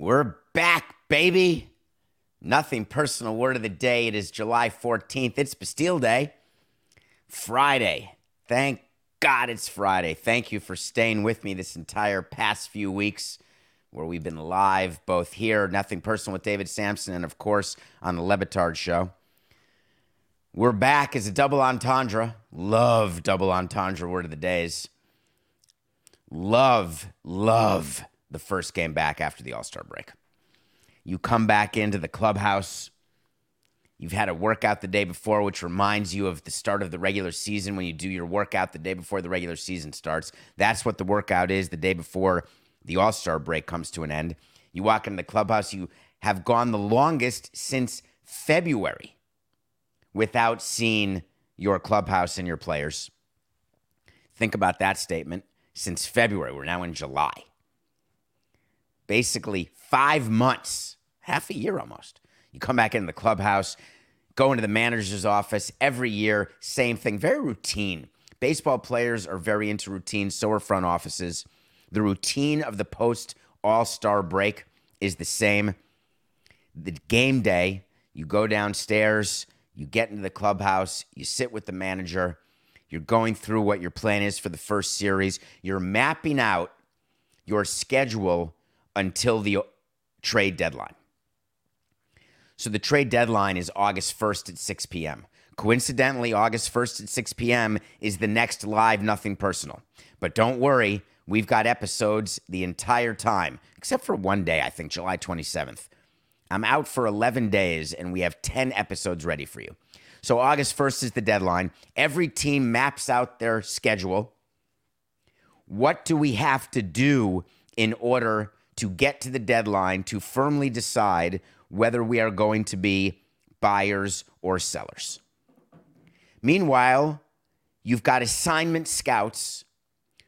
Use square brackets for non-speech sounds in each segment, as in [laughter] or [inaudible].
We're back, baby. Nothing personal word of the day. It is July 14th. It's Bastille Day. Friday. Thank God it's Friday. Thank you for staying with me this entire past few weeks where we've been live, both here, Nothing Personal with David Samson, and of course on the Le Batard Show. We're back as a double entendre. Love double entendre word of the days. Love, love the first game back after the All Star break. You come back into the clubhouse. You've had a workout the day before, which reminds you of the start of the regular season when you do your workout the day before the regular season starts. That's what the workout is the day before the All Star break comes to an end. You walk into the clubhouse, you have gone the longest since February without seeing your clubhouse and your players. Think about that statement. Since February, we're now in July. Basically, five months, half a year almost. You come back into the clubhouse, go into the manager's office every year, same thing, very routine. Baseball players are very into routine, so are front offices. The routine of the post All Star break is the same. The game day, you go downstairs, you get into the clubhouse, you sit with the manager, you're going through what your plan is for the first series, you're mapping out your schedule until the trade deadline. So the trade deadline is August 1st at 6 p.m. Coincidentally, August 1st at 6 p.m. is the next live Nothing Personal. But don't worry, we've got episodes the entire time, except for one day, I think July 27th. I'm out for 11 days and we have 10 episodes ready for you. So August 1st is the deadline. Every team maps out their schedule. What do we have to do in order to get to the deadline to firmly decide whether we are going to be buyers or sellers? Meanwhile, you've got assignment scouts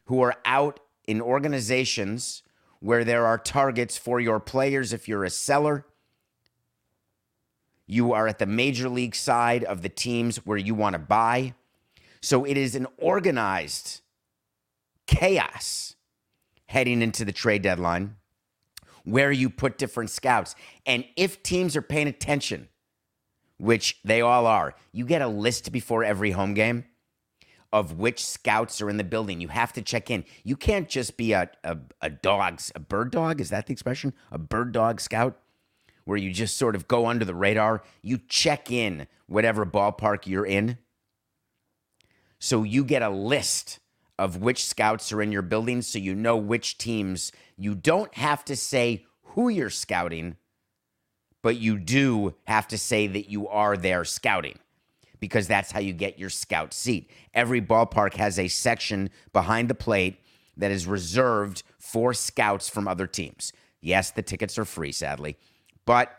who are out in organizations where there are targets for your players if you're a seller. You are at the major league side of the teams where you want to buy. So it is an organized chaos heading into the trade deadline where you put different scouts. And if teams are paying attention, which they all are, you get a list before every home game of which scouts are in the building. You have to check in. You can't just be a, a, a dog's, a bird dog, is that the expression? A bird dog scout, where you just sort of go under the radar. You check in whatever ballpark you're in. So you get a list of which scouts are in your building so you know which teams. You don't have to say who you're scouting, but you do have to say that you are there scouting because that's how you get your scout seat. Every ballpark has a section behind the plate that is reserved for scouts from other teams. Yes, the tickets are free, sadly, but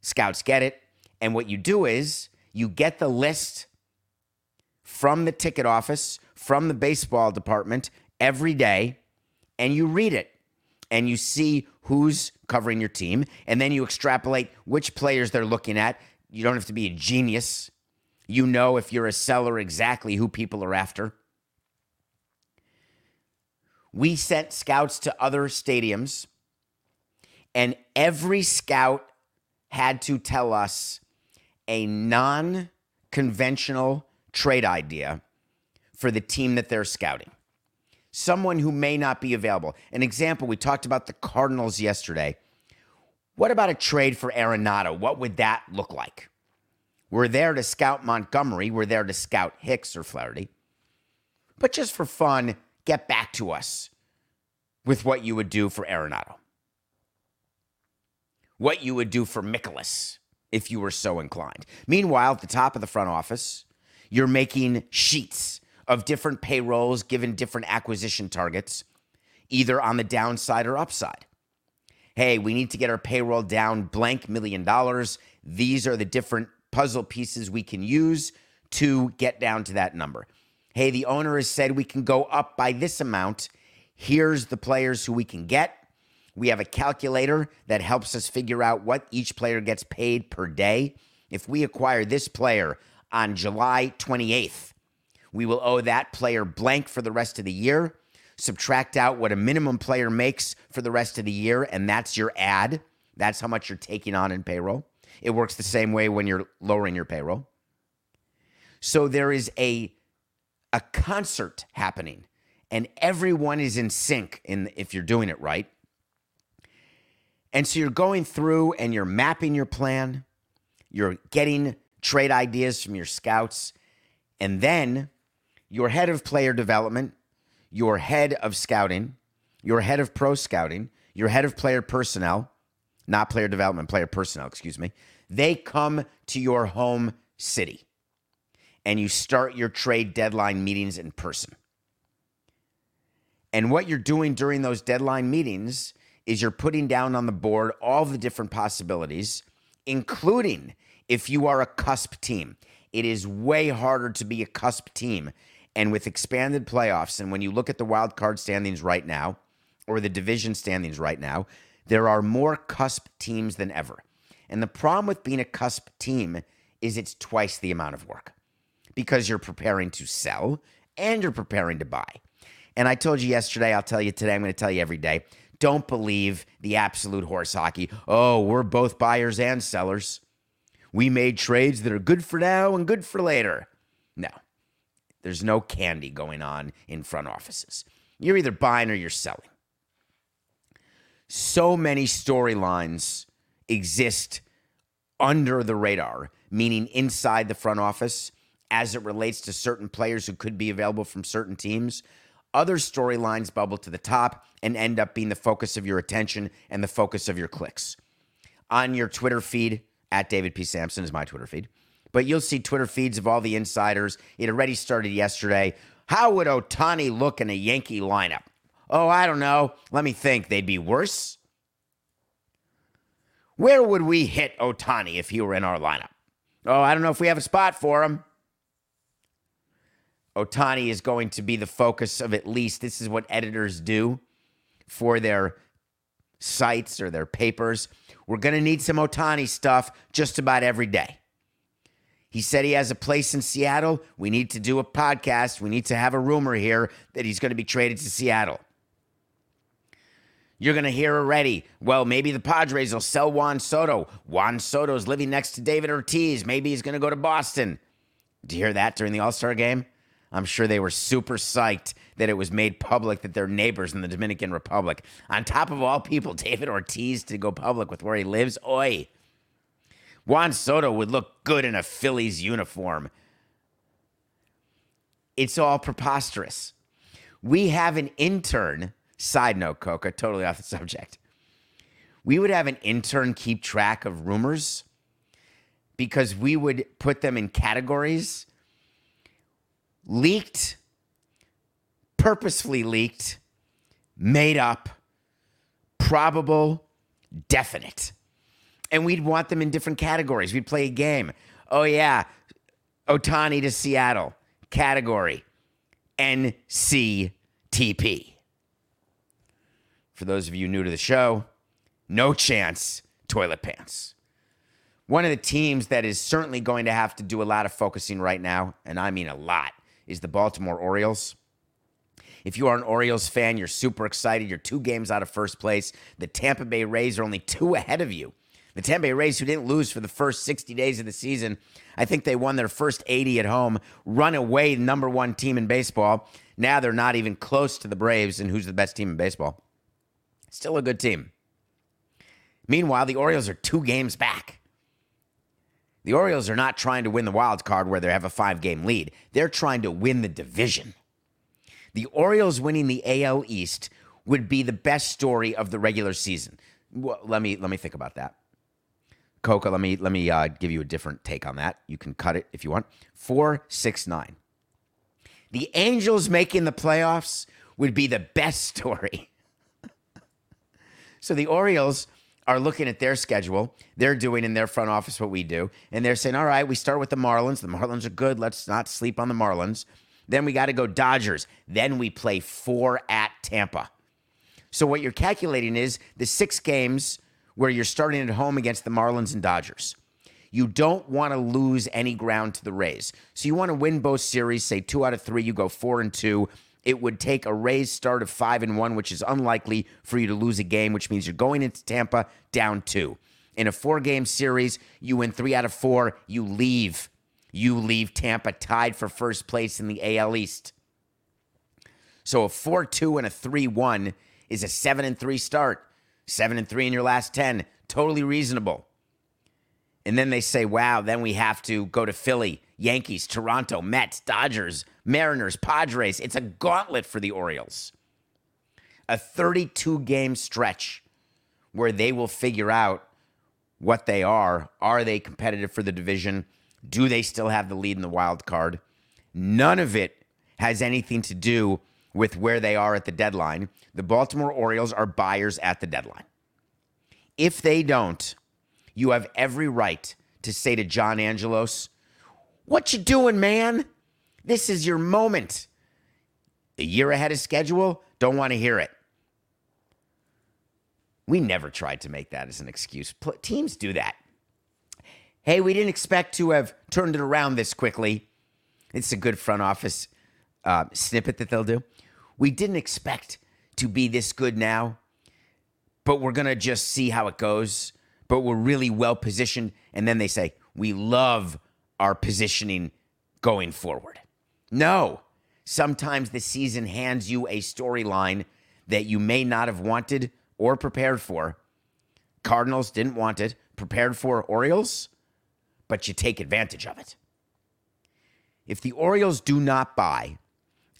scouts get it. And what you do is you get the list from the ticket office, from the baseball department every day, and you read it and you see who's covering your team. And then you extrapolate which players they're looking at. You don't have to be a genius you know, if you're a seller, exactly who people are after. We sent scouts to other stadiums, and every scout had to tell us a non conventional trade idea for the team that they're scouting. Someone who may not be available. An example, we talked about the Cardinals yesterday. What about a trade for Arenado? What would that look like? We're there to scout Montgomery. We're there to scout Hicks or Flaherty. But just for fun, get back to us with what you would do for Arenado. what you would do for Nicholas if you were so inclined. Meanwhile, at the top of the front office, you're making sheets of different payrolls given different acquisition targets, either on the downside or upside. Hey, we need to get our payroll down blank million dollars. These are the different puzzle pieces we can use to get down to that number. Hey, the owner has said we can go up by this amount. Here's the players who we can get. We have a calculator that helps us figure out what each player gets paid per day. If we acquire this player on July 28th, we will owe that player blank for the rest of the year. Subtract out what a minimum player makes for the rest of the year, and that's your ad. That's how much you're taking on in payroll. It works the same way when you're lowering your payroll. So there is a a concert happening and everyone is in sync in if you're doing it right. And so you're going through and you're mapping your plan. You're getting trade ideas from your scouts. And then your head of player development, your head of scouting, your head of pro scouting, your head of player personnel, not player development, player personnel, excuse me, they come to your home city and you start your trade deadline meetings in person. And what you're doing during those deadline meetings is you're putting down on the board all the different possibilities, including if you are a cusp team. It is way harder to be a cusp team. And with expanded playoffs, and when you look at the wild card standings right now, or the division standings right now, there are more cusp teams than ever. And the problem with being a cusp team is it's twice the amount of work because you're preparing to sell and you're preparing to buy. And I told you yesterday, I'll tell you today, I'm going to tell you every day. Don't believe the absolute horse hockey. Oh, we're both buyers and sellers. We made trades that are good for now and good for later. No, there's no candy going on in front offices. You're either buying or you're selling. So many storylines exist under the radar, meaning inside the front office, as it relates to certain players who could be available from certain teams. Other storylines bubble to the top and end up being the focus of your attention and the focus of your clicks. On your Twitter feed, at David P. Samson is my Twitter feed, but you'll see Twitter feeds of all the insiders. It already started yesterday. How would Ohtani look in a Yankee lineup? Oh, I don't know. Let me think. They'd be worse. Where would we hit Ohtani if he were in our lineup? Oh, I don't know if we have a spot for him. Ohtani is going to be the focus of at least this is what editors do for their sites or their papers. We're going to need some Ohtani stuff just about every day. He said he has a place in Seattle. We need to do a podcast. We need to have a rumor here that he's going to be traded to Seattle. You're going to hear already, well, maybe the Padres will sell Juan Soto. Juan Soto's living next to David Ortiz. Maybe he's going to go to Boston. Did you hear that during the All Star game? I'm sure they were super psyched that it was made public that they're neighbors in the Dominican Republic. On top of all people, [laughs] David Ortiz to go public with where he lives. Oi. Juan Soto would look good in a Phillies uniform. It's all preposterous. We have an intern, side note, Coca, totally off the [laughs] subject. We would have an intern keep track of rumors because we would put them in categories leaked, purposefully leaked, made up, probable, definite. And we'd want them in different categories. We'd play a game. Oh, yeah, Ohtani to Seattle, category NCTP. For those of you new to the show, no chance, toilet pants. One of the teams that is certainly going to have to do a lot of focusing right now, and I mean a lot, is the Baltimore Orioles. If you are an Orioles fan, you're super excited. You're two games out of first place. The Tampa Bay Rays are only two ahead of you. The Tampa Bay Rays, who didn't lose for the first 60 days of the season, I think they won their first 80 at home, run away number one team in baseball. Now they're not even close to the Braves and who's the best team in baseball. Still a good team. Meanwhile, the Orioles are two games back. The Orioles are not trying to win the wild card where they have a five game lead. They're trying to win the division. The Orioles winning the AL East would be the best story of the regular season. Well, let me let me think about that. Coca, let me let me uh, give you a different take on that. You can cut it if you want. Four, six, nine. The Angels making the playoffs would be the best [laughs] story. so the Orioles are looking at their schedule. They're doing in their front office what we do. And they're saying, all right, we start with the Marlins. The Marlins are good. Let's not sleep on the Marlins. Then we got to go Dodgers. Then we play four at Tampa. So what you're calculating is the six games where you're starting at home against the Marlins and Dodgers. You don't want to lose any ground to the Rays. So you want to win both series, say two out of three, you go four and two. It would take a Rays start of five and one, which is unlikely for you to lose a game, which means you're going into Tampa down two. In a four game series, you win three out of four, you leave. You leave Tampa tied for first place in the AL East. So a 4 2 and a 3 1 is a 7 and 3 start. 7 and 3 in your last 10. Totally reasonable. And then they say, wow, then we have to go to Philly, Yankees, Toronto, Mets, Dodgers, Mariners, Padres. It's a gauntlet for the Orioles. A 32 game stretch where they will figure out what they are. Are they competitive for the division? Do they still have the lead in the wild card? None of it has anything to do with where they are at the deadline. The Baltimore Orioles are buyers at the deadline. If they don't, you have every right to say to John Angelos, "What you doing, man? This is your moment." A year ahead of schedule, don't want to hear it. We never tried to make that as an excuse. Teams do that. Hey, we didn't expect to have turned it around this quickly. It's a good front office uh, snippet that they'll do. We didn't expect to be this good now, but we're going to just see how it goes. But we're really well positioned. And then they say, we love our positioning going forward. No, sometimes the season hands you a storyline that you may not have wanted or prepared for. Cardinals didn't want it, prepared for Orioles, but you take advantage of it. If the Orioles do not buy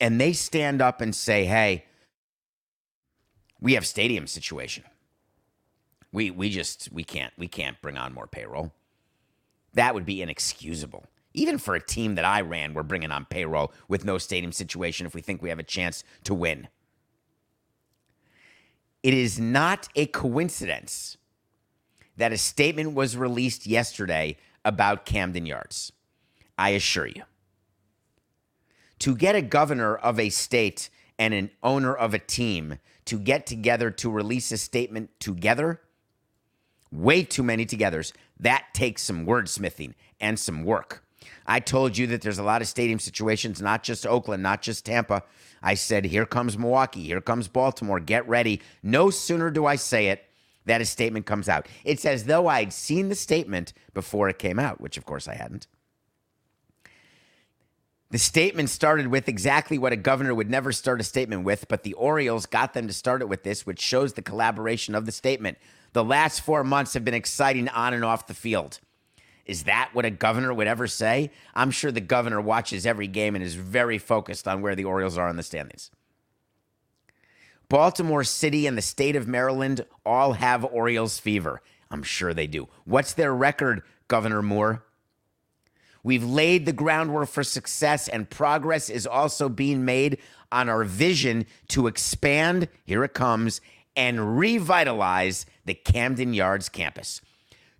and they stand up and say, hey, we have stadium situation. We we just we can't we can't bring on more payroll. That would be inexcusable. Even for a team that I ran, we're bringing on payroll with no stadium situation if we think we have a chance to win. It is not a coincidence that a statement was released yesterday about Camden Yards. I assure you to get a governor of a state and an owner of a team to get together to release a statement together, way too many togethers. That takes some wordsmithing and some work. I told you that there's a lot of stadium situations, not just Oakland, not just Tampa. I said, here comes Milwaukee, here comes Baltimore, get ready. No sooner do I say it that a statement comes out. It's as though I'd seen the statement before it came out, which of course I hadn't. The statement started with exactly what a governor would never start a statement with, but the Orioles got them to start it with this, which shows the collaboration of the statement. The last four months have been exciting on and off the field. Is that what a governor would ever say? I'm sure the governor watches every game and is very focused on where the Orioles are in the standings. Baltimore City and the state of Maryland all have Orioles fever. I'm sure they do. What's their record, Governor Moore? We've laid the groundwork for success, and progress is also being made on our vision to expand, here it comes, and revitalize the Camden Yards campus.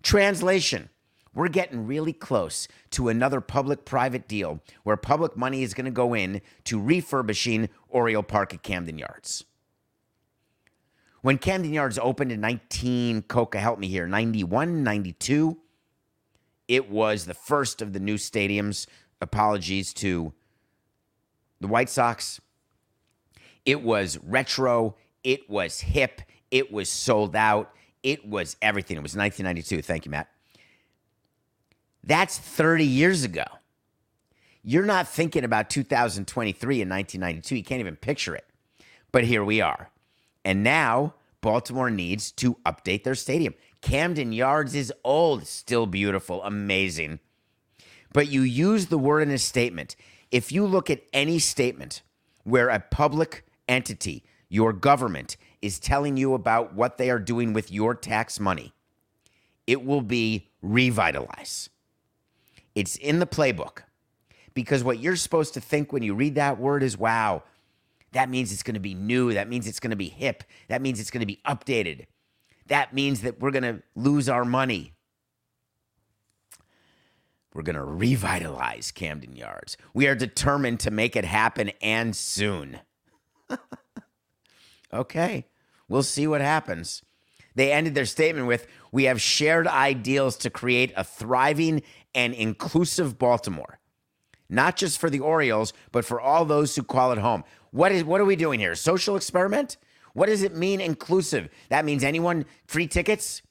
Translation We're getting really close to another public private deal where public money is going to go in to refurbishing Oriole Park at Camden Yards. When Camden Yards opened in 19, Coca, help me here, 91, 92, it was the first of the new stadiums. Apologies to the White Sox. It was retro. It was hip. It was sold out. It was everything. It was 1992. Thank you, Matt. That's 30 years ago. You're not thinking about 2023 in 1992. You can't even picture it. But here we are. And now Baltimore needs to update their stadium. Camden Yards is old, still beautiful, amazing. But you use the word in a statement. If you look at any statement where a public entity, your government, is telling you about what they are doing with your tax money, it will be revitalize. It's in the playbook because what you're supposed to think when you read that word is wow, that means it's going to be new. That means it's going to be hip. That means it's going to be updated. That means that we're going to lose our money. We're going to revitalize Camden Yards. We are determined to make it happen and soon. [laughs] okay, we'll see what happens. They ended their statement with We have shared ideals to create a thriving and inclusive Baltimore, not just for the Orioles, but for all those who call it home. What is what are we doing here? Social experiment? What does it mean inclusive? That means anyone free tickets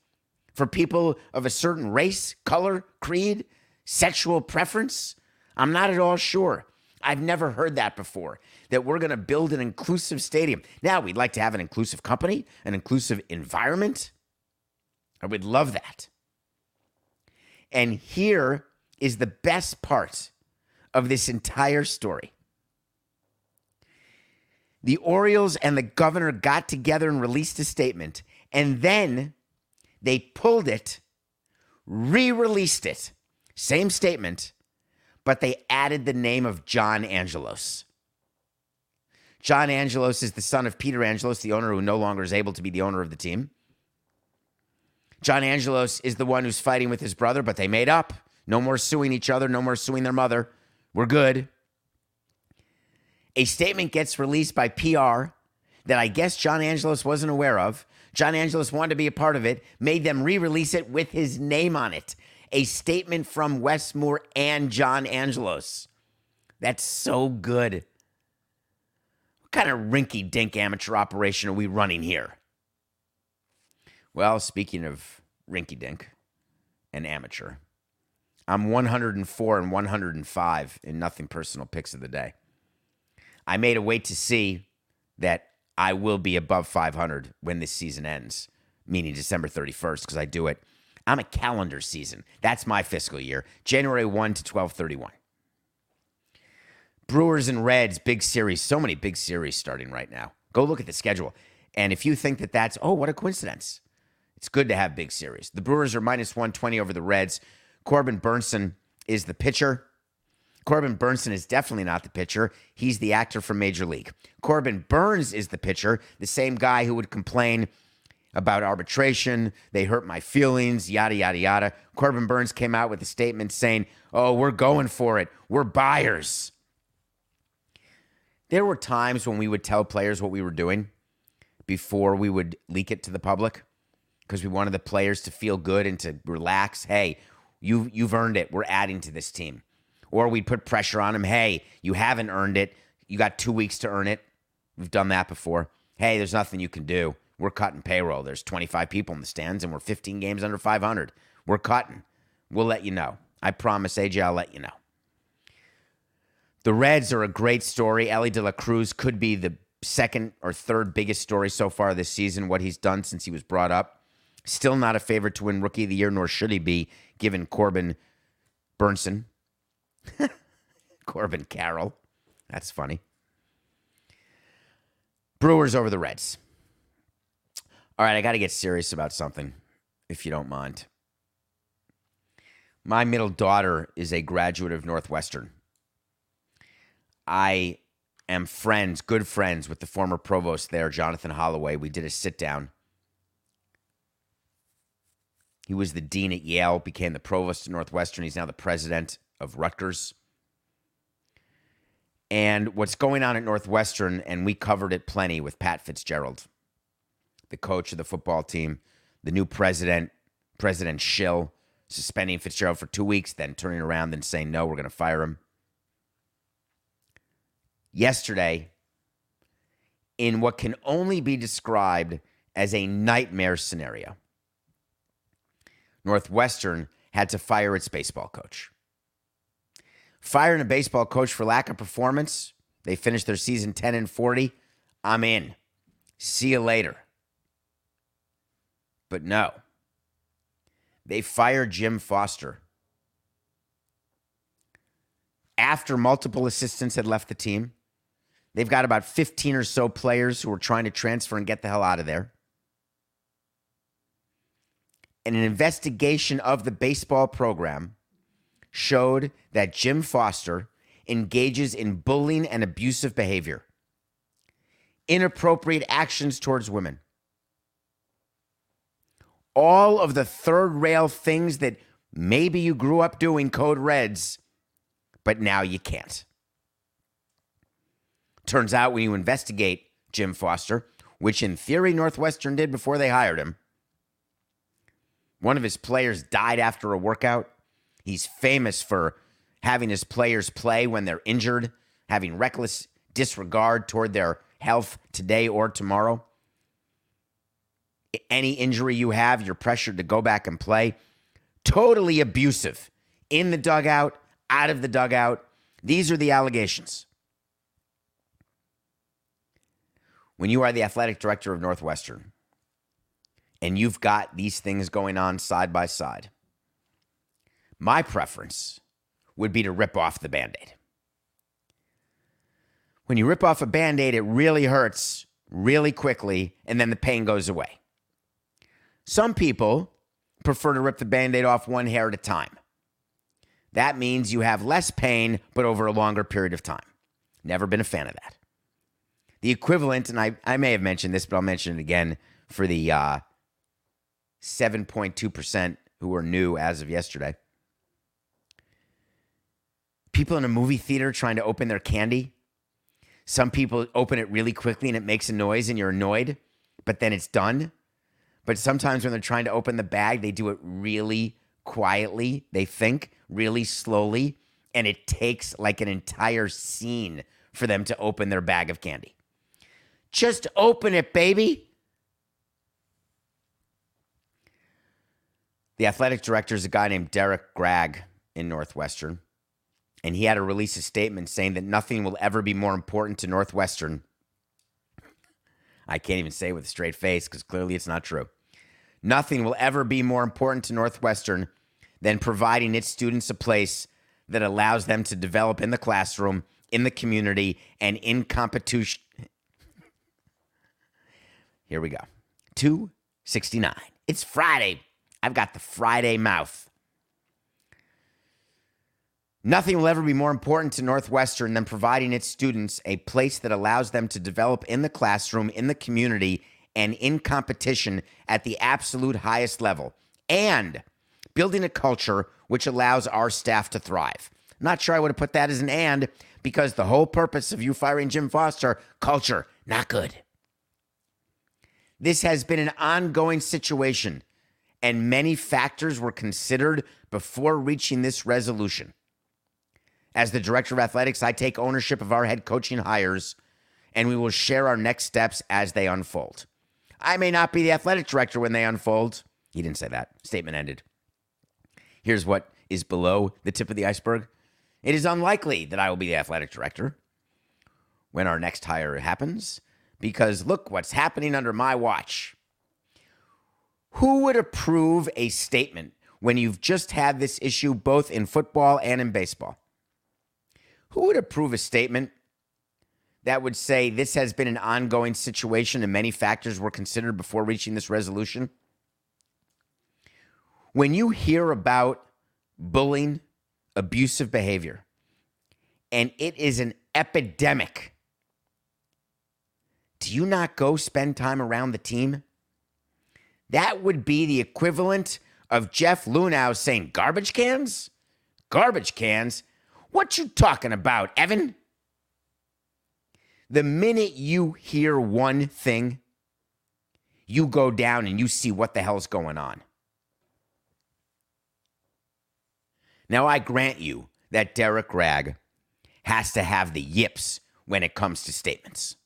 for people of a certain race, color, creed, sexual preference? I'm not at all sure. I've never heard that before. That we're going to build an inclusive stadium. Now, we'd like to have an inclusive company, an inclusive environment. I would love that. And here is the best part of this entire story. The Orioles and the governor got together and released a statement, and then they pulled it, re released it, same statement, but they added the name of John Angelos. John Angelos is the son of Peter Angelos, the owner who no longer is able to be the owner of the team. John Angelos is the one who's fighting with his brother, but they made up. No more suing each other, no more suing their mother. We're good. A statement gets released by PR that I guess John Angelos wasn't aware of. John Angelos wanted to be a part of it, made them re release it with his name on it. A statement from Wes Moore and John Angelos. That's so good. What kind of rinky dink amateur operation are we running here? Well, speaking of rinky dink and amateur, I'm 104 and 105 in nothing personal picks of the day. I made a wait to see that I will be above 500 when this season ends, meaning December 31st, because I do it. I'm a calendar season. That's my fiscal year, January 1 to 1231. Brewers and Reds, big series. So many big series starting right now. Go look at the schedule. And if you think that that's, oh, what a coincidence. It's good to have big series. The Brewers are minus 120 over the Reds. Corbin Bernsen is the pitcher. Corbin Bernsen is definitely not the pitcher. He's the actor from Major League. Corbin Burnes is the pitcher, the same guy who would complain about arbitration. They hurt my feelings, yada, yada, yada. Corbin Burnes came out with a statement saying, Oh, we're going for it. We're buyers. There were times when we would tell players what we were doing before we would leak it to the public because we wanted the players to feel good and to relax. Hey, you you've earned it. We're adding to this team. Or we'd put pressure on them. Hey, you haven't earned it. You got two weeks to earn it. We've done that before. Hey, there's nothing you can do. We're cutting payroll. There's 25 people in the stands and we're 15 games under 500. We're cutting. We'll let you know. I promise, AJ, I'll let you know. The Reds are a great story. Elly De La Cruz could be the second or third biggest story so far this season, what he's done since he was brought up. Still not a favorite to win Rookie of the Year, nor should he be, given Corbin Bernsen. [laughs] Corbin Carroll. That's funny. Brewers over the Reds. All right, I got to get serious about something, if you don't mind. My middle daughter is a graduate of Northwestern. I am friends, good friends with the former provost there, Jonathan Holloway. We did a sit down. He was the dean at Yale, became the provost at Northwestern. He's now the president of Rutgers. And what's going on at Northwestern, and we covered it plenty with Pat Fitzgerald, the coach of the football team, the new president, President Schill, suspending Fitzgerald for two weeks, then turning around and saying, no, we're going to fire him. Yesterday, in what can only be described as a nightmare scenario, Northwestern had to fire its baseball coach. Firing a baseball coach for lack of performance, they finished their season 10 and 40. I'm in. See you later. But no. They fired Jim Foster. After multiple assistants had left the team, they've got about 15 or so players who are trying to transfer and get the hell out of there. and an investigation of the baseball program showed that Jim Foster engages in bullying and abusive behavior, inappropriate actions towards women. All of the third rail things that maybe you grew up doing code reds, but now you can't. Turns out when you investigate Jim Foster, which in theory Northwestern did before they hired him, one of his players died after a workout. He's famous for having his players play when they're injured, having reckless disregard toward their health today or tomorrow. Any injury you have, you're pressured to go back and play. Totally abusive in the dugout, out of the dugout. These are the allegations. When you are the athletic director of Northwestern and you've got these things going on side by side, my preference would be to rip off the band aid. When you rip off a band aid, it really hurts really quickly, and then the pain goes away. Some people prefer to rip the band aid off one hair at a time. That means you have less pain, but over a longer period of time. Never been a fan of that. The equivalent, and I, I may have mentioned this, but I'll mention it again for the uh, 7.2% who are new as of yesterday. People in a movie theater trying to open their candy. Some people open it really quickly and it makes a noise and you're annoyed, but then it's done. But sometimes when they're trying to open the bag, they do it really quietly. They think really slowly, and it takes like an entire scene for them to open their bag of candy. Just open it, baby. The athletic director is a guy named Derrick Gragg in Northwestern. And he had to release a statement saying that nothing will ever be more important to Northwestern. I can't even say it with a straight face because clearly it's not true. Nothing will ever be more important to Northwestern than providing its students a place that allows them to develop in the classroom, in the community, and in competition. Here we go. 269. It's Friday. I've got the Friday mouth. Nothing will ever be more important to Northwestern than providing its students a place that allows them to develop in the classroom, in the community, and in competition at the absolute highest level, and building a culture which allows our staff to thrive. Not sure I would have put that as an and because the whole purpose of you firing Jim Foster, culture, not good. This has been an ongoing situation, and many factors were considered before reaching this resolution. As the director of athletics, I take ownership of our head coaching hires, and we will share our next steps as they unfold. I may not be the athletic director when they unfold. He didn't say that. Statement ended. Here's what is below the tip of the iceberg it is unlikely that I will be the athletic director when our next hire happens because look what's happening under my watch. Who would approve a statement when you've just had this issue both in football and in baseball? Who would approve a statement that would say this has been an ongoing situation and many factors were considered before reaching this resolution? When you hear about bullying, abusive behavior, and it is an epidemic do you not go spend time around the team? That would be the equivalent of Jeff Luhnow saying garbage cans? Garbage cans? What you talking about, Evan? The minute you hear one thing, you go down and you see what the hell's going on. Now, I grant you that Derrick Gragg has to have the yips when it comes to statements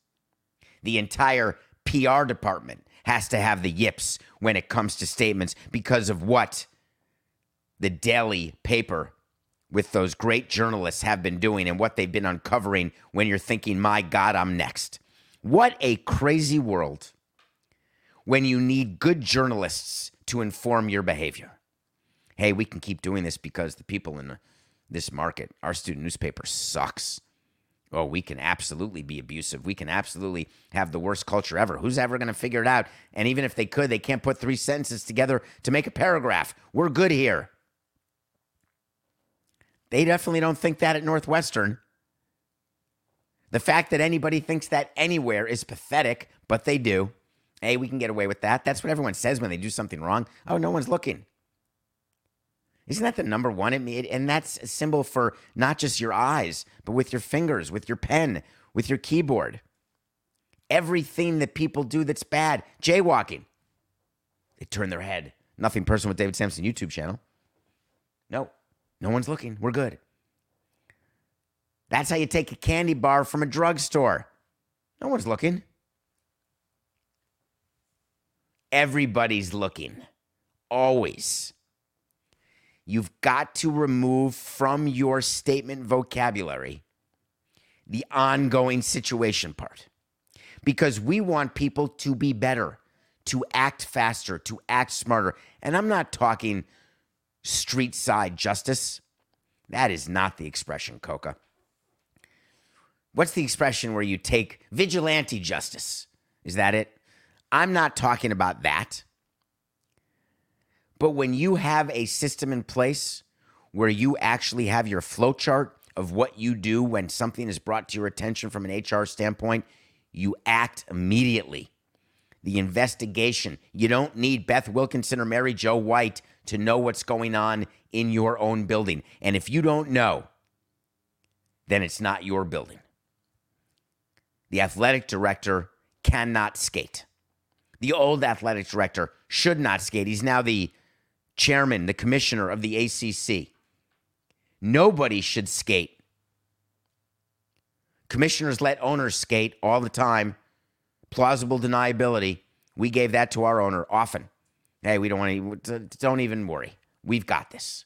the entire PR department has to have the yips when it comes to statements because of what the daily paper with those great journalists have been doing and what they've been uncovering when you're thinking, my God, I'm next. What a crazy world when you need good journalists to inform your behavior. Hey, we can keep doing this because the people in this market, our student newspaper sucks. Oh, we can absolutely be abusive. We can absolutely have the worst culture ever. Who's ever going to figure it out? And even if they could, they can't put three sentences together to make a paragraph. We're good here. They definitely don't think that at Northwestern. The fact that anybody thinks that anywhere is pathetic, but they do. Hey, we can get away with that. That's what everyone says when they do something wrong. Oh, no one's looking. Isn't that the number one? And that's a symbol for not just your eyes, but with your fingers, with your pen, with your keyboard. Everything that people do that's bad, jaywalking, they turn their head. Nothing personal with David Samson YouTube channel. No, no one's looking. We're good. That's how you take a candy bar from a drugstore. No one's looking. Everybody's looking. Always. You've got to remove from your statement vocabulary the ongoing situation part because we want people to be better, to act faster, to act smarter. And I'm not talking street side justice. That is not the expression, Coca. What's the expression where you take vigilante justice? Is that it? I'm not talking about that. But when you have a system in place where you actually have your flow chart of what you do when something is brought to your attention from an HR standpoint, you act immediately. The investigation, you don't need Beth Wilkinson or Mary Jo White to know what's going on in your own building. And if you don't know, then it's not your building. The athletic director cannot skate. The old athletic director should not skate. He's now the chairman, the commissioner of the ACC. Nobody should skate. Commissioners let owners skate all the time. Plausible deniability. We gave that to our owner often. Hey, we don't want to, don't even worry. We've got this.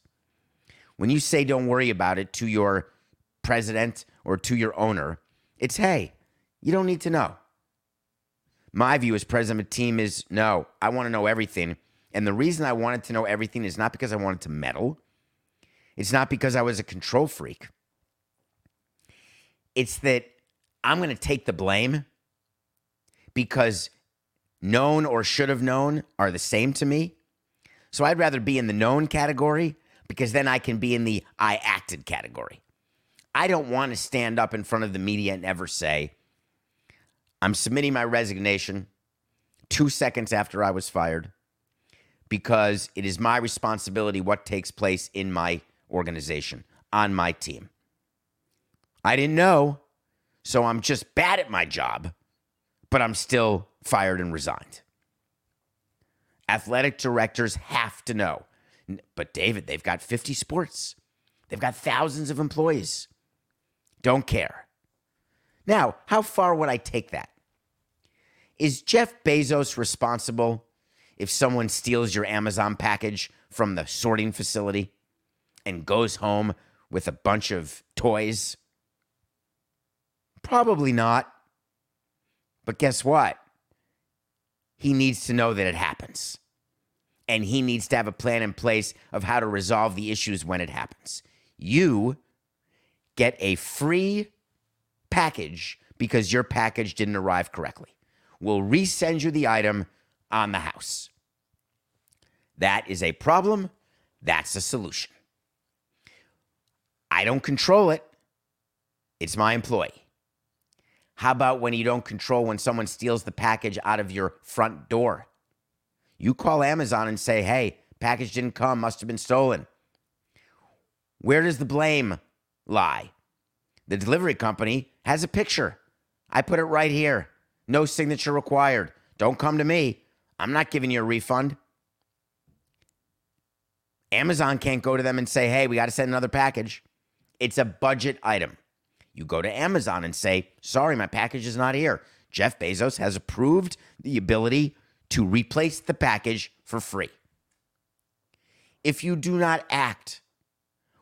When you say don't worry about it to your president or to your owner, it's hey, you don't need to know. My view as president of a team is no, I want to know everything. And the reason I wanted to know everything is not because I wanted to meddle. It's not because I was a control freak. It's that I'm going to take the blame because known or should have known are the same to me. So I'd rather be in the known category because then I can be in the I acted category. I don't want to stand up in front of the media and ever say, I'm submitting my resignation two seconds after I was fired because it is my responsibility what takes place in my organization, on my team. I didn't know, so I'm just bad at my job, but I'm still fired and resigned. Athletic directors have to know. But David, they've got 50 sports. They've got thousands of employees. Don't care. Now, how far would I take that? Is Jeff Bezos responsible if someone steals your Amazon package from the sorting facility and goes home with a bunch of toys? Probably not. But guess what? He needs to know that it happens. And he needs to have a plan in place of how to resolve the issues when it happens. You get a free package because your package didn't arrive correctly. We'll resend you the item on the house. That is a problem. That's a solution. I don't control it. It's my employee. How about when you don't control when someone steals the package out of your front door? You call Amazon and say, hey, package didn't come, must have been stolen. Where does the blame lie? The delivery company has a picture. I put it right here. No signature required. Don't come to me. I'm not giving you a refund. Amazon can't go to them and say, hey, we got to send another package. It's a budget item. You go to Amazon and say, sorry, my package is not here. Jeff Bezos has approved the ability to replace the package for free. If you do not act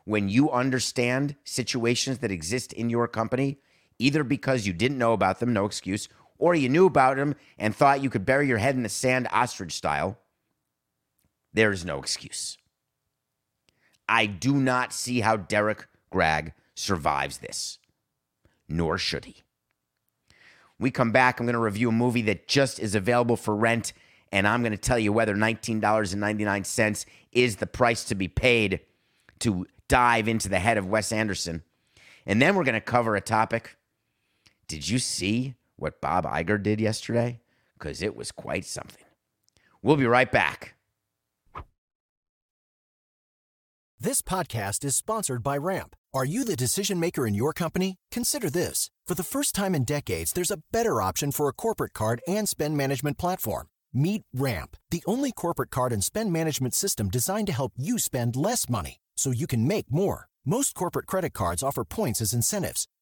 when you understand situations that exist in your company, either because you didn't know about them, no excuse, or you knew about him and thought you could bury your head in the sand ostrich style, there is no excuse. I do not see how Derrick Gragg survives this. nor should he. We come back, I'm going to review a movie that just is available for rent, and I'm going to tell you whether $19.99 is the price to be paid to dive into the head of Wes Anderson. And then we're going to cover a topic. Did you see what Bob Iger did yesterday? Because it was quite something. We'll be right back. This podcast is sponsored by Ramp. Are you the decision maker in your company? Consider this. For the first time in decades, there's a better option for a corporate card and spend management platform. Meet Ramp, the only corporate card and spend management system designed to help you spend less money so you can make more. Most corporate credit cards offer points as incentives,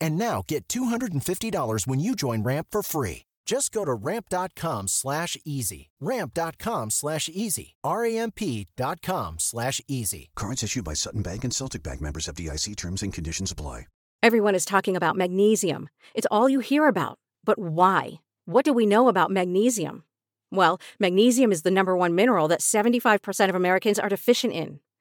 And now get $250 when you join Ramp for free. Just go to ramp.com slash easy. Ramp.com slash easy. R-A-M-P.com slash easy. Cards issued by Sutton Bank and Celtic Bank members FDIC terms and conditions apply. Everyone is talking about magnesium. It's all you hear about. But why? What do we know about magnesium? Well, magnesium is the number one mineral that 75% of Americans are deficient in.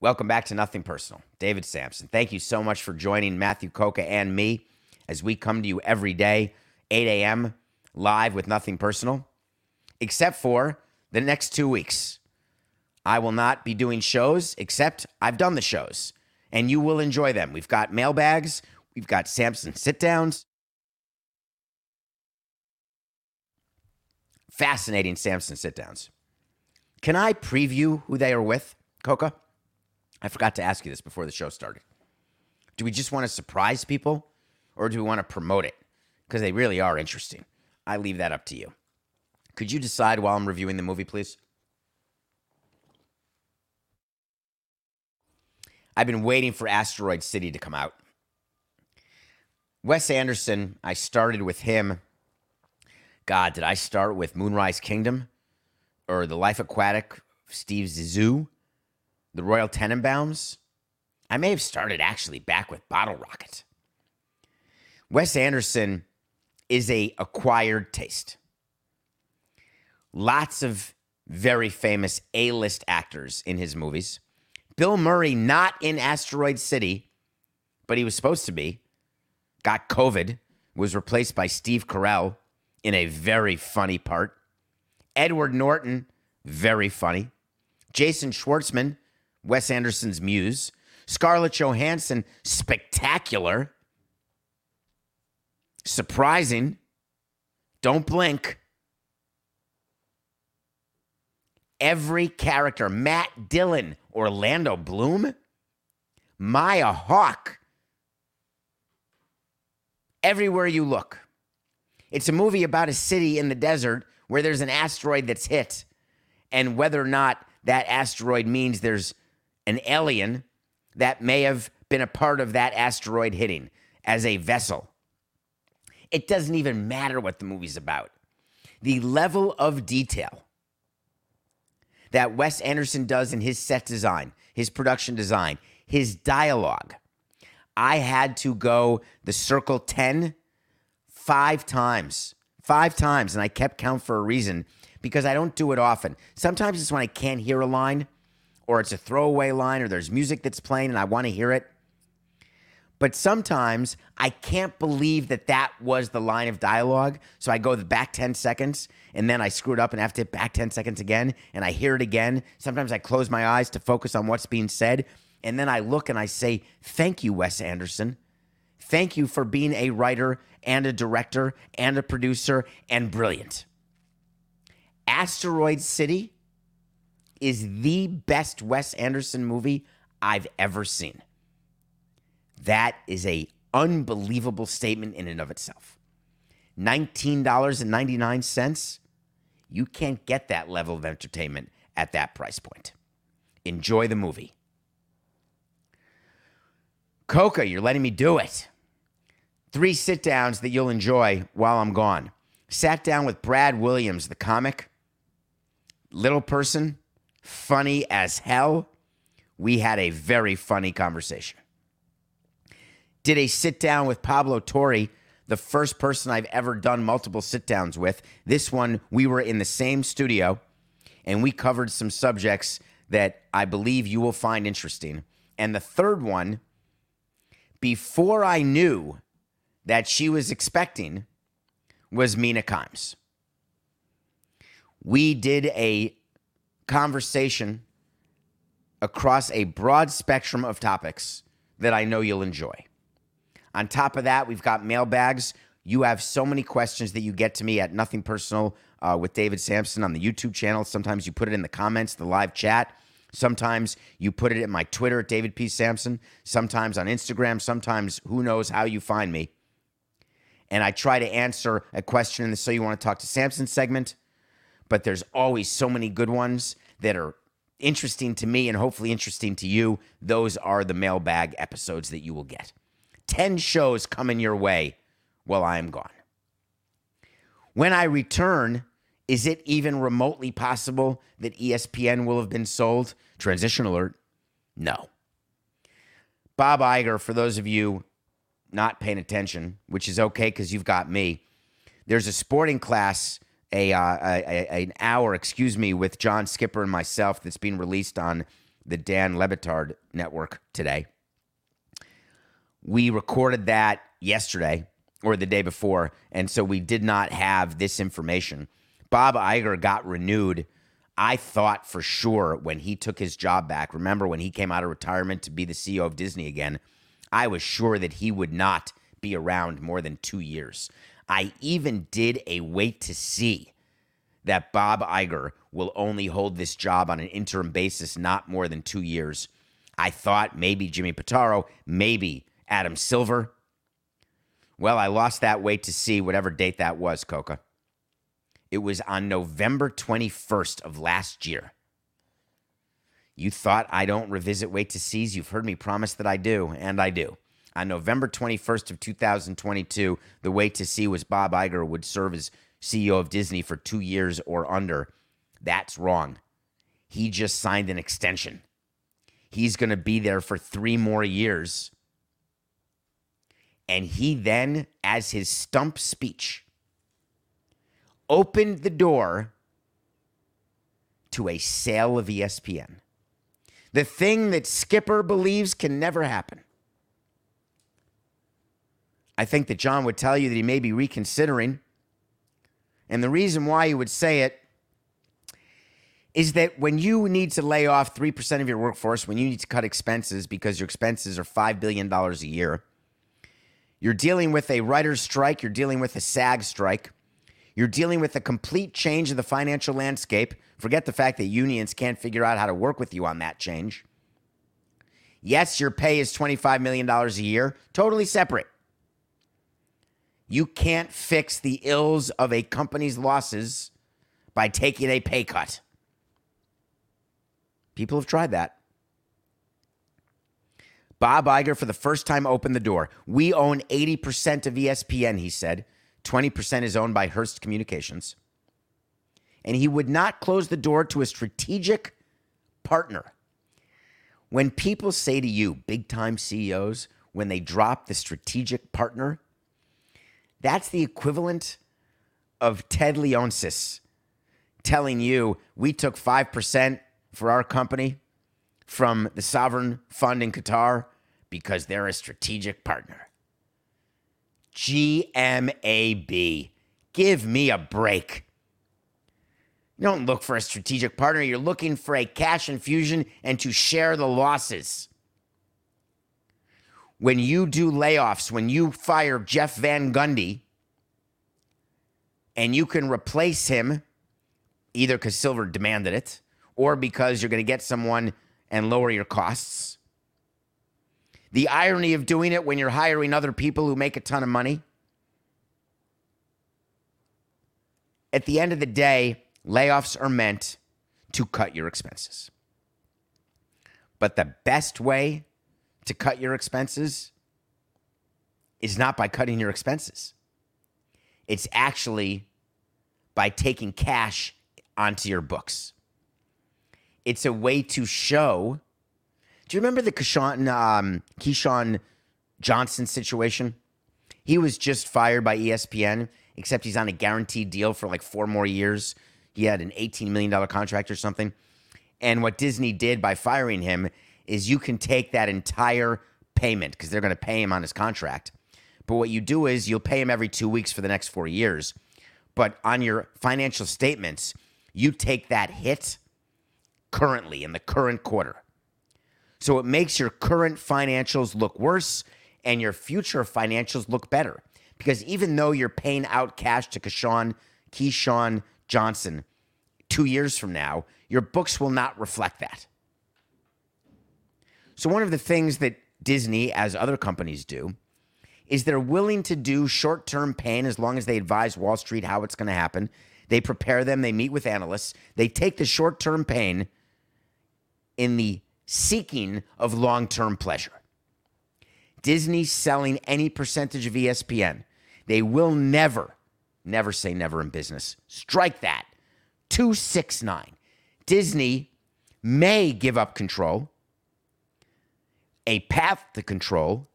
Welcome back to Nothing Personal. David Samson. Thank you so much for joining Matthew Coca and me as we come to you every day, 8 a.m live with nothing personal, except for the next two weeks. I will not be doing shows, except I've done the shows, and you will enjoy them. We've got mailbags, we've got Samson sit downs. Fascinating Samson sit downs. Can I preview who they are with, Coca? I forgot to ask you this before the show started. Do we just want to surprise people or do we want to promote it? Because they really are interesting. I leave that up to you. Could you decide while I'm reviewing the movie, please? I've been waiting for Asteroid City to come out. Wes Anderson, I started with him. God, did I start with Moonrise Kingdom or The Life Aquatic, Steve Zissou, The Royal Tenenbaums? I may have started actually back with Bottle Rocket. Wes Anderson is a acquired taste. Lots of very famous A-list actors in his movies. Bill Murray not in Asteroid City, but he was supposed to be. Got COVID, was replaced by Steve Carell in a very funny part. Edward Norton, very funny. Jason Schwartzman, Wes Anderson's muse. Scarlett Johansson, spectacular surprising. Don't blink. Every character, Matt Dillon, Orlando Bloom, Maya Hawke, everywhere you look. It's a movie about a city in the desert where there's an asteroid that's hit, and whether or not that asteroid means there's an alien that may have been a part of that asteroid hitting as a vessel. It doesn't even matter what the movie's about. The level of detail that Wes Anderson does in his set design, his production design, his dialogue. I had to go the circle 10 five times. Five times. And I kept count for a reason because I don't do it often. Sometimes it's when I can't hear a line or it's a throwaway line or there's music that's playing and I want to hear it. But sometimes I can't believe that that was the line of dialogue. So I go the back 10 seconds and then I screw it up and have to hit back 10 seconds again and I hear it again. Sometimes I close my eyes to focus on what's being said. And then I look and I say, Thank you, Wes Anderson. Thank you for being a writer and a director and a producer and brilliant. Asteroid City is the best Wes Anderson movie I've ever seen. That is a unbelievable statement in and of itself. $19.99. You can't get that level of entertainment at that price point. Enjoy the movie. Coca, you're letting me do it. Three sit downs that you'll enjoy while I'm gone. Sat down with Brad Williams, the comic, little person, funny as hell. We had a very funny conversation. Did a sit down with Pablo Torre, the first person I've ever done multiple sit downs with. This one, we were in the same studio and we covered some subjects that I believe you will find interesting. And the third one, before I knew that she was expecting, was Mina Kimes. We did a conversation across a broad spectrum of topics that I know you'll enjoy. On top of that, we've got mailbags. You have so many questions that you get to me at Nothing Personal uh, with David Samson on the YouTube channel. Sometimes you put it in the comments, the live chat. Sometimes you put it in my Twitter at David P. Samson. Sometimes on Instagram. Sometimes who knows how you find me. And I try to answer a question in the So You Want to Talk to Samson segment. But there's always so many good ones that are interesting to me and hopefully interesting to you. Those are the mailbag episodes that you will get. 10 shows coming your way while I am gone. When I return, is it even remotely possible that ESPN will have been sold? Transition alert. No. Bob Iger, for those of you not paying attention, which is okay because you've got me, there's a sporting class, a, uh, a, a, an hour, excuse me, with John Skipper and myself that's being released on the Dan Le Batard network today. We recorded that yesterday or the day before, and so we did not have this information. Bob Iger got renewed. I thought for sure when he took his job back, remember when he came out of retirement to be the CEO of Disney again, I was sure that he would not be around more than two years. I even did a wait to see that Bob Iger will only hold this job on an interim basis, not more than two years. I thought maybe Jimmy Pitaro, maybe Adam Silver. Well, I lost that wait to see whatever date that was, Coca. It was on November 21st of last year. You thought I don't revisit wait to sees. You've heard me promise that I do, and I do. On November 21st of 2022, the wait to see was Bob Iger would serve as CEO of Disney for two years or under. That's wrong. He just signed an extension. He's going to be there for three more years. And he then, as his stump speech, opened the door to a sale of ESPN. The thing that Skipper believes can never happen. I think that John would tell you that he may be reconsidering. And the reason why he would say it is that when you need to lay off 3% of your workforce, when you need to cut expenses because your expenses are $5 billion a year, you're dealing with a writer's strike, you're dealing with a SAG strike, you're dealing with a complete change of the financial landscape. Forget the fact that unions can't figure out how to work with you on that change. Yes, your pay is $25 million a year, totally separate. You can't fix the ills of a company's losses by taking a pay cut. People have tried that. Bob Iger, for the first time, opened the door. We own 80% of ESPN, he said. 20% is owned by Hearst Communications. And he would not close the door to a strategic partner. When people say to you, big time CEOs, when they drop the strategic partner, that's the equivalent of Ted Leonsis telling you, we took 5% for our company from the sovereign fund in Qatar? Because they're a strategic partner. GMAB. Give me a break. You don't look for a strategic partner, you're looking for a cash infusion and to share the losses. When you do layoffs, when you fire Jeff Van Gundy, and you can replace him either because Silver demanded it or because you're going to get someone and lower your costs. The irony of doing it when you're hiring other people who make a ton of money. At the end of the day, layoffs are meant to cut your expenses. But the best way to cut your expenses is not by cutting your expenses. It's actually by taking cash onto your books. It's a way to show. Do you remember the Keyshawn, um, Keyshawn Johnson situation? He was just fired by ESPN, except he's on a guaranteed deal for like four more years. He had an $18 million contract or something. And what Disney did by firing him is you can take that entire payment because they're going to pay him on his contract. But what you do is you'll pay him every two weeks for the next four years. But on your financial statements, you take that hit currently in the current quarter. So it makes your current financials look worse and your future financials look better. Because even though you're paying out cash to Keyshawn, Keyshawn Johnson two years from now, your books will not reflect that. So, one of the things that Disney, as other companies do, is they're willing to do short term pain as long as they advise Wall Street how it's going to happen. They prepare them, they meet with analysts, they take the short term pain in the seeking of long term pleasure. Disney selling any percentage of ESPN. They will never, never say never in business. Strike that. 269. Disney may give up control, a path to control.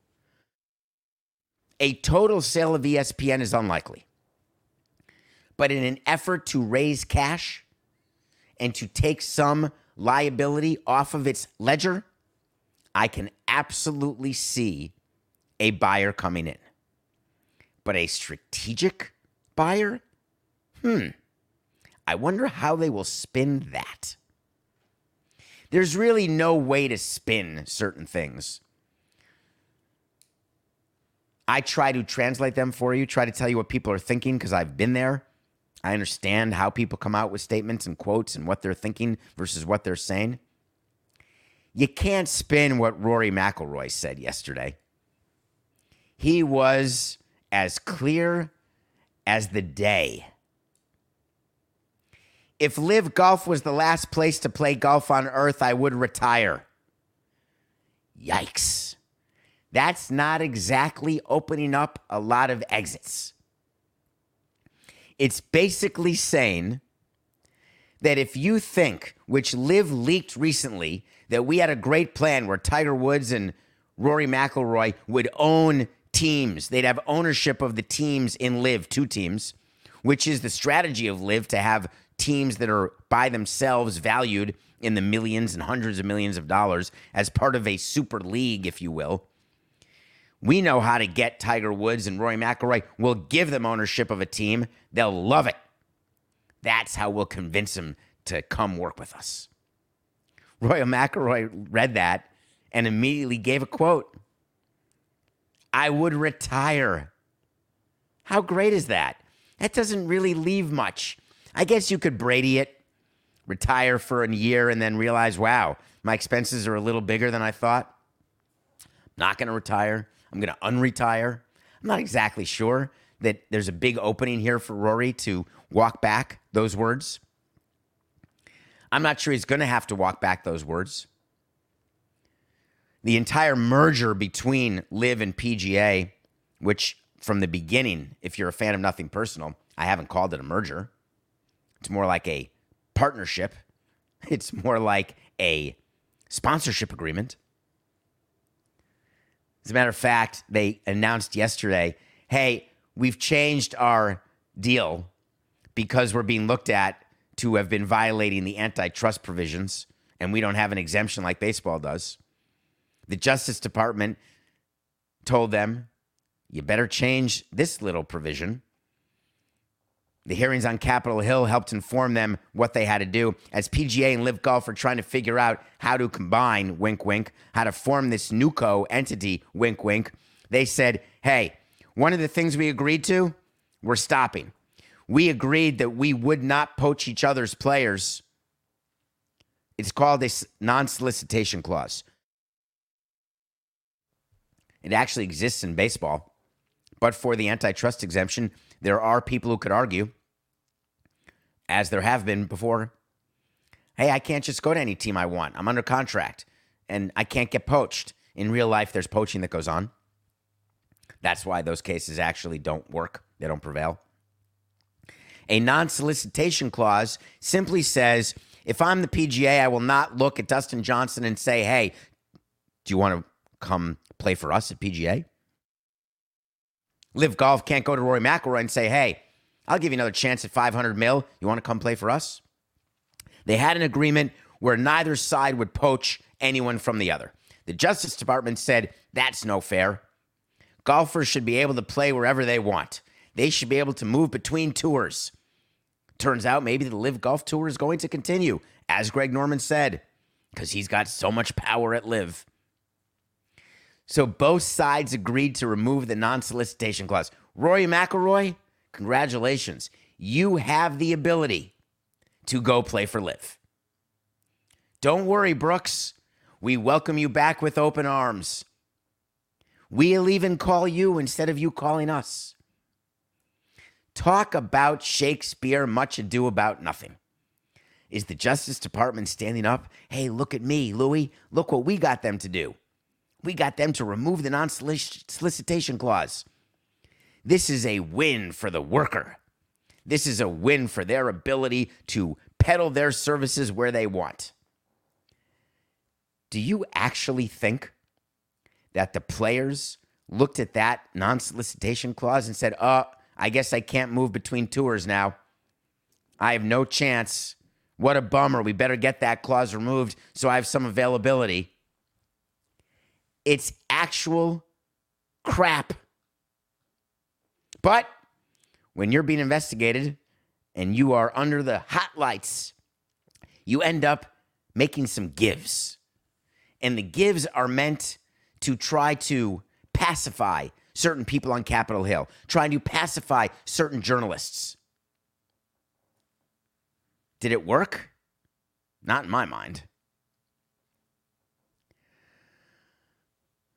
A total sale of ESPN is unlikely. But in an effort to raise cash and to take some liability off of its ledger, I can absolutely see a buyer coming in. But a strategic buyer? Hmm. I wonder how they will spin that. There's really no way to spin certain things. I try to translate them for you, try to tell you what people are thinking because I've been there. I understand how people come out with statements and quotes and what they're thinking versus what they're saying. You can't spin what Rory McIlroy said yesterday. He was as clear as the day. If LIV Golf was the last place to play golf on earth, I would retire. Yikes. That's not exactly opening up a lot of exits. It's basically saying that if you think, which LIV leaked recently, that we had a great plan where Tiger Woods and Rory McIlroy would own teams, they'd have ownership of the teams in LIV, two teams, which is the strategy of LIV to have teams that are by themselves valued in the millions and hundreds of millions of dollars as part of a super league, if you will. We know how to get Tiger Woods and Rory McIlroy. We'll give them ownership of a team. They'll love it. That's how we'll convince them to come work with us. Rory McIlroy read that and immediately gave a quote. I would retire. How great is that? That doesn't really leave much. I guess you could Brady it, retire for a year, and then realize, wow, my expenses are a little bigger than I thought. I'm Not going to retire. I'm going to unretire. I'm not exactly sure that there's a big opening here for Rory to walk back those words. I'm not sure he's going to have to walk back those words. The entire merger between LIV and PGA, which from the beginning, if you're a fan of nothing personal, I haven't called it a merger. It's more like a partnership. It's more like a sponsorship agreement. As a matter of fact, they announced yesterday hey, we've changed our deal because we're being looked at to have been violating the antitrust provisions and we don't have an exemption like baseball does. The Justice Department told them, you better change this little provision. The hearings on Capitol Hill helped inform them what they had to do as PGA and LIV Golf are trying to figure out how to combine, wink, wink, how to form this NewCo entity, wink, wink. They said, hey, one of the things we agreed to, we're stopping. We agreed that we would not poach each other's players. It's called a non solicitation clause. It actually exists in baseball. But for the antitrust exemption, there are people who could argue, as there have been before, hey, I can't just go to any team I want. I'm under contract and I can't get poached. In real life, there's poaching that goes on. That's why those cases actually don't work, they don't prevail. A non solicitation clause simply says if I'm the PGA, I will not look at Dustin Johnson and say, hey, do you want to come play for us at PGA? LIV Golf can't go to Rory McIlroy and say, hey, I'll give you another chance at 500 mil. You want to come play for us? They had an agreement where neither side would poach anyone from the other. The Justice Department said that's no fair. Golfers should be able to play wherever they want. They should be able to move between tours. Turns out maybe the LIV Golf Tour is going to continue, as Greg Norman said, because he's got so much power at LIV. So both sides agreed to remove the non-solicitation clause. Rory McIlroy, congratulations. You have the ability to go play for LIV. Don't worry, Brooks. We welcome you back with open arms. We'll even call you instead of you calling us. Talk about Shakespeare, much ado about nothing. Is the Justice Department standing up? Hey, look at me, Louis. Look what we got them to do. We got them to remove the non solicitation clause. This is a win for the worker. This is a win for their ability to peddle their services where they want. Do you actually think that the players looked at that non solicitation clause and said, uh, I guess I can't move between tours now? I have no chance. What a bummer. We better get that clause removed so I have some availability. It's actual crap. But when you're being investigated and you are under the hot lights, you end up making some gives. And the gives are meant to try to pacify certain people on Capitol Hill, trying to pacify certain journalists. Did it work? Not in my mind.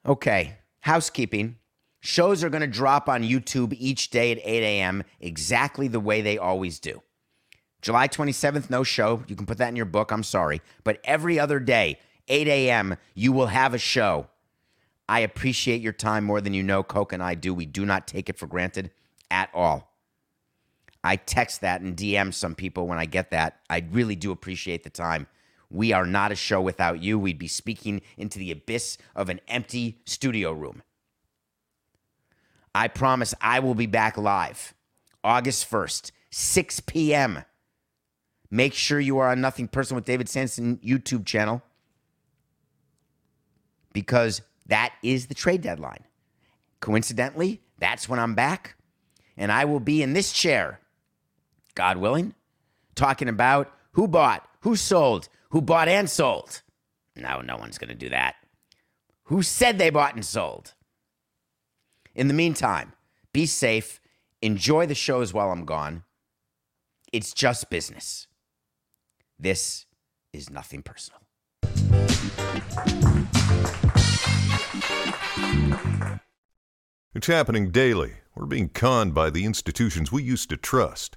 Okay, housekeeping. Shows are going to drop on YouTube each day at 8 a.m., exactly the way they always do. July 27th, no show. You can put that in your book. I'm sorry. But every other day, 8 a.m., you will have a show. I appreciate your time more than you know, Coke and I do. We do not take it for granted at all. I text that and DM some people when I get that. I really do appreciate the time. We are not a show without you. We'd be speaking into the abyss of an empty studio room. I promise I will be back live August 1st, 6 p.m. Make sure you are on Nothing Personal with David Samson YouTube channel because that is the trade deadline. Coincidentally, that's when I'm back, and I will be in this chair, God willing, talking about who bought, who sold, who bought and sold. No, no one's going to do that. Who said they bought and sold? In the meantime, be safe, enjoy the shows while I'm gone. It's just business. This is nothing personal. It's happening daily. We're being conned by the institutions we used to trust.